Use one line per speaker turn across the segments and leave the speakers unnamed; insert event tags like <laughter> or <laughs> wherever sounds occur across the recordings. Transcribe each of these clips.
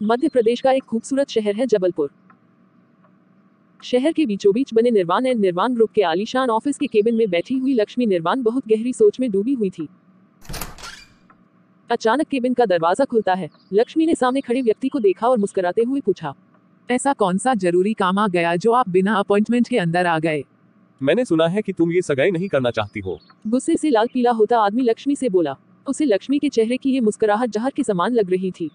मध्य प्रदेश का एक खूबसूरत शहर है जबलपुर। शहर के बीचों बीच बने निर्वाण एंड निर्वाण ग्रुप के आलीशान ऑफ़िस के केबिन में बैठी हुई लक्ष्मी निर्वाण बहुत गहरी सोच में डूबी हुई थी। अचानक केबिन का दरवाज़ा खुलता है। लक्ष्मी ने सामने खड़े व्यक्ति को देखा और मुस्कुराते हुए पूछा
ऐसा कौन सा ज़रूरी काम आ गया जो आप बिना अपॉइंटमेंट के अंदर आ गए?
मैंने सुना है कि तुम ये सगाई नहीं करना चाहती हो।
गुस्से से लाल पीला होता आदमी लक्ष्मी से बोला। उसे लक्ष्मी के चेहरे की ये मुस्कुराहट जहर के समान लग रही थी।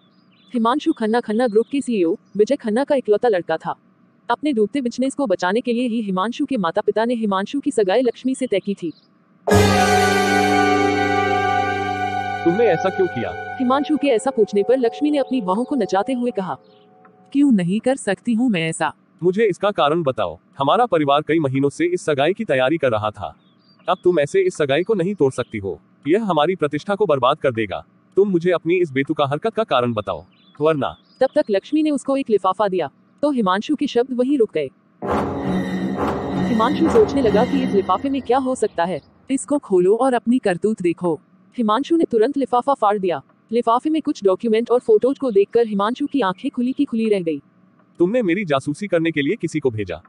हिमांशु खन्ना खन्ना ग्रुप के सीईओ विजय खन्ना का इकलौता लड़का था। अपने डूबते बिज़नेस को बचाने के लिए ही हिमांशु के माता पिता ने हिमांशु की सगाई लक्ष्मी से तय की थी।
तुमने ऐसा क्यों किया?
हिमांशु के ऐसा पूछने पर लक्ष्मी ने अपनी बाहों को नचाते हुए कहा
क्यों नहीं कर सकती हूँ मैं ऐसा?
मुझे इसका कारण बताओ। हमारा परिवार कई महीनों से इस सगाई की तैयारी कर रहा था। अब तुम ऐसे इस सगाई को नहीं तोड़ सकती हो। यह हमारी प्रतिष्ठा को बर्बाद कर देगा। तुम मुझे अपनी इस बेतुका हरकत का कारण बताओ। वरना।
तब तक लक्ष्मी ने उसको एक लिफाफा दिया तो हिमांशु के शब्द वहीं रुक गए। हिमांशु सोचने लगा कि इस लिफाफे में क्या हो सकता है।
इसको खोलो और अपनी करतूत देखो।
हिमांशु ने तुरंत लिफाफा फाड़ दिया। लिफाफे में कुछ डॉक्यूमेंट और फ़ोटोज़ को देखकर हिमांशु की आँखें खुली की खुली रह गई।
तुमने मेरी जासूसी करने के लिए किसी को भेजा।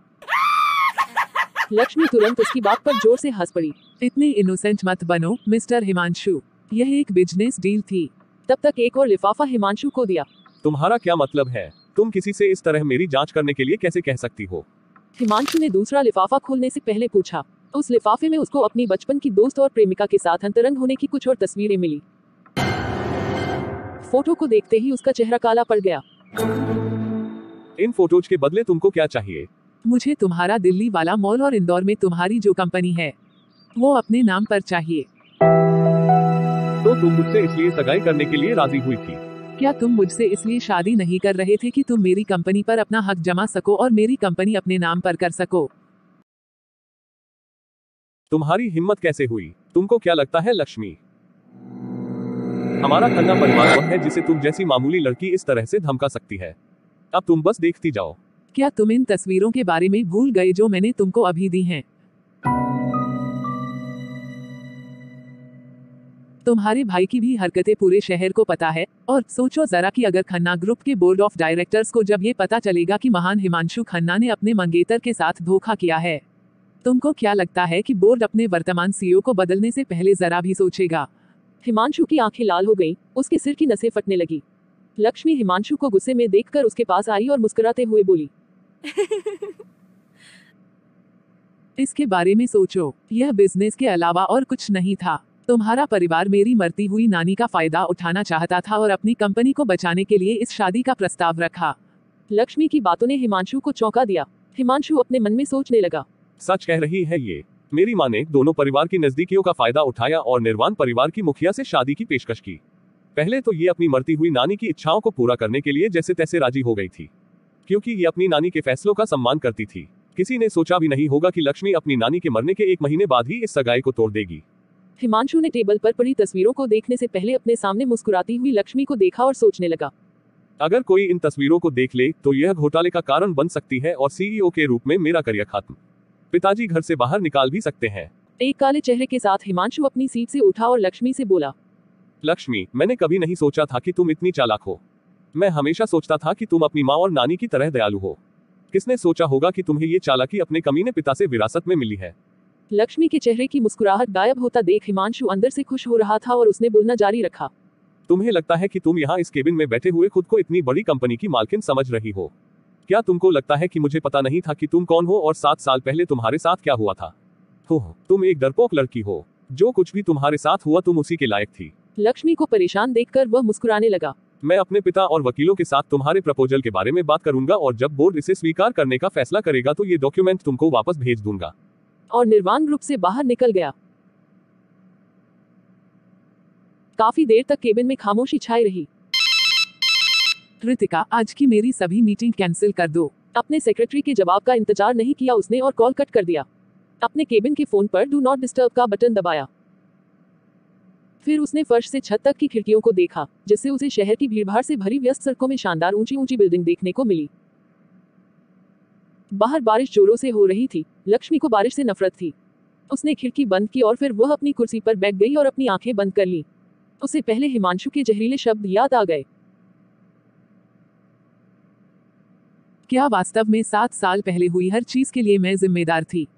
लक्ष्मी तुरंत उसकी बात पर ज़ोर से हंस पड़ी।
इतने इनोसेंट मत बनो मिस्टर हिमांशु। यह एक बिज़नेस डील थी।
तब तक एक और लिफाफा हिमांशु को दिया।
तुम्हारा क्या मतलब है? तुम किसी से इस तरह मेरी जाँच करने के लिए कैसे कह सकती हो?
हिमांशु ने दूसरा लिफाफा खोलने से पहले पूछा। उस लिफाफे में उसको अपनी बचपन की दोस्त और प्रेमिका के साथ अंतरंग होने की कुछ और तस्वीरें मिली। फ़ोटो को देखते ही उसका चेहरा काला पड़ गया।
इन फ़ोटोज़ के बदले तुमको क्या चाहिए?
मुझे तुम्हारा दिल्ली वाला मॉल और इंदौर में तुम्हारी जो कंपनी है वो अपने नाम पर चाहिए।
तो तुम मुझसे इसलिए सगाई करने के लिए राज़ी हुई थी।
क्या तुम मुझसे इसलिए शादी नहीं कर रहे थे कि तुम मेरी कंपनी पर अपना हक जमा सको और मेरी कंपनी अपने नाम पर कर सको?
तुम्हारी हिम्मत कैसे हुई? तुमको क्या लगता है लक्ष्मी? हमारा खन्ना परिवार वह है जिसे तुम जैसी मामूली लड़की इस तरह से धमका सकती है। अब तुम बस देखती जाओ।
क्या तुम इन तस्वीरों के बारे में भूल गए जो मैंने तुमको अभी दी हैं? तुम्हारे भाई की भी हरकतें पूरे शहर को पता है और सोचो जरा कि अगर खन्ना ग्रुप के बोर्ड ऑफ़ डायरेक्टर्स को जब ये पता चलेगा कि महान हिमांशु खन्ना ने अपने मंगेतर के साथ धोखा किया है तुमको क्या लगता है कि बोर्ड अपने वर्तमान सीईओ को बदलने से पहले जरा भी सोचेगा?
हिमांशु की आँखें लाल हो गईं, उसके सिर की नसें फटने लगी। लक्ष्मी हिमांशु को गुस्से में देखकर उसके पास आई और मुस्कुराते हुए बोली <laughs>
इसके बारे में सोचो यह बिज़नेस के अलावा और कुछ नहीं था। तुम्हारा परिवार मेरी मरती हुई नानी का फ़ायदा उठाना चाहता था और अपनी कंपनी को बचाने के लिए इस शादी का प्रस्ताव रखा।
लक्ष्मी की बातों ने हिमांशु को चौंका दिया। हिमांशु अपने मन में सोचने लगा।
सच कह रही है ये। मेरी माँ ने दोनों परिवार की नजदीकियों का फ़ायदा उठाया और निर्वाण परिवार की मुखिया से शादी की पेशकश की। पहले तो ये अपनी मरती हुई नानी की इच्छाओं को पूरा करने के लिए जैसे तैसे राज़ी हो गई थी। क्योंकि ये अपनी नानी के फैसलों का सम्मान करती थी। किसी ने सोचा भी नहीं होगा कि लक्ष्मी अपनी नानी के मरने के एक महीने बाद ही इस सगाई को तोड़ देगी।
हिमांशु ने टेबल पर पड़ी तस्वीरों को देखने से पहले अपने सामने मुस्कुराती हुई लक्ष्मी को देखा और सोचने लगा।
अगर कोई इन तस्वीरों को देख ले तो यह घोटाले का कारण बन सकती है और सीईओ के रूप में मेरा करियर खत्म। पिताजी घर से बाहर निकाल भी सकते हैं।
एक काले चेहरे के साथ हिमांशु अपनी सीट से उठा और लक्ष्मी से बोला
लक्ष्मी मैंने कभी नहीं सोचा था कि तुम इतनी चालाक हो। मैं हमेशा सोचता था कि तुम अपनी माँ और नानी की तरह दयालु हो। किसने सोचा होगा कि तुम्हें ये चालाकी अपने कमीने पिता से विरासत में मिली है?
लक्ष्मी के चेहरे की मुस्कुराहट गायब होता देख हिमांशु अंदर से खुश हो रहा था और उसने बोलना जारी रखा।
तुम्हें लगता है कि तुम यहाँ इस केबिन में बैठे हुए खुद को इतनी बड़ी कंपनी की मालकिन समझ रही हो? क्या तुमको लगता है कि मुझे पता नहीं था कि तुम कौन हो और सात साल पहले तुम्हारे साथ क्या हुआ था? हो तुम एक डरपोक लड़की हो। जो कुछ भी तुम्हारे साथ हुआ तुम उसी के लायक थी।
लक्ष्मी को परेशान देखकर वह मुस्कुराने लगा।
मैं अपने पिता और वकीलों के साथ तुम्हारे प्रपोजल के बारे में बात करूँगा और जब बोर्ड इसे स्वीकार करने का फैसला करेगा तो ये डॉक्यूमेंट तुमको वापस भेज दूँगा।
और निर्वाण ग्रुप से बाहर निकल गया। काफ़ी देर तक केबिन में खामोशी छाई रही।
कृतिका आज की मेरी सभी मीटिंग कैंसिल कर दो।
अपने सेक्रेटरी के जवाब का इंतज़ार नहीं किया उसने और कॉल कट कर दिया। अपने केबिन के फ़ोन पर डू नॉट डिस्टर्ब का बटन दबाया। फिर उसने फर्श से छत तक की खिड़कियों को देखा, जिससे उसे शहर की भीड़भाड़ से भरी व्यस्त सड़कों में शानदार ऊँची ऊँची बिल्डिंग देखने को मिली। बाहर बारिश जोरों से हो रही थी। लक्ष्मी को बारिश से नफरत थी। उसने खिड़की बंद की और फिर वह अपनी कुर्सी पर बैठ गई और अपनी आँखें बंद कर ली। उसे पहले हिमांशु के जहरीले शब्द याद आ गए।
क्या वास्तव में सात साल पहले हुई हर चीज़ के लिए मैं जिम्मेदार थी?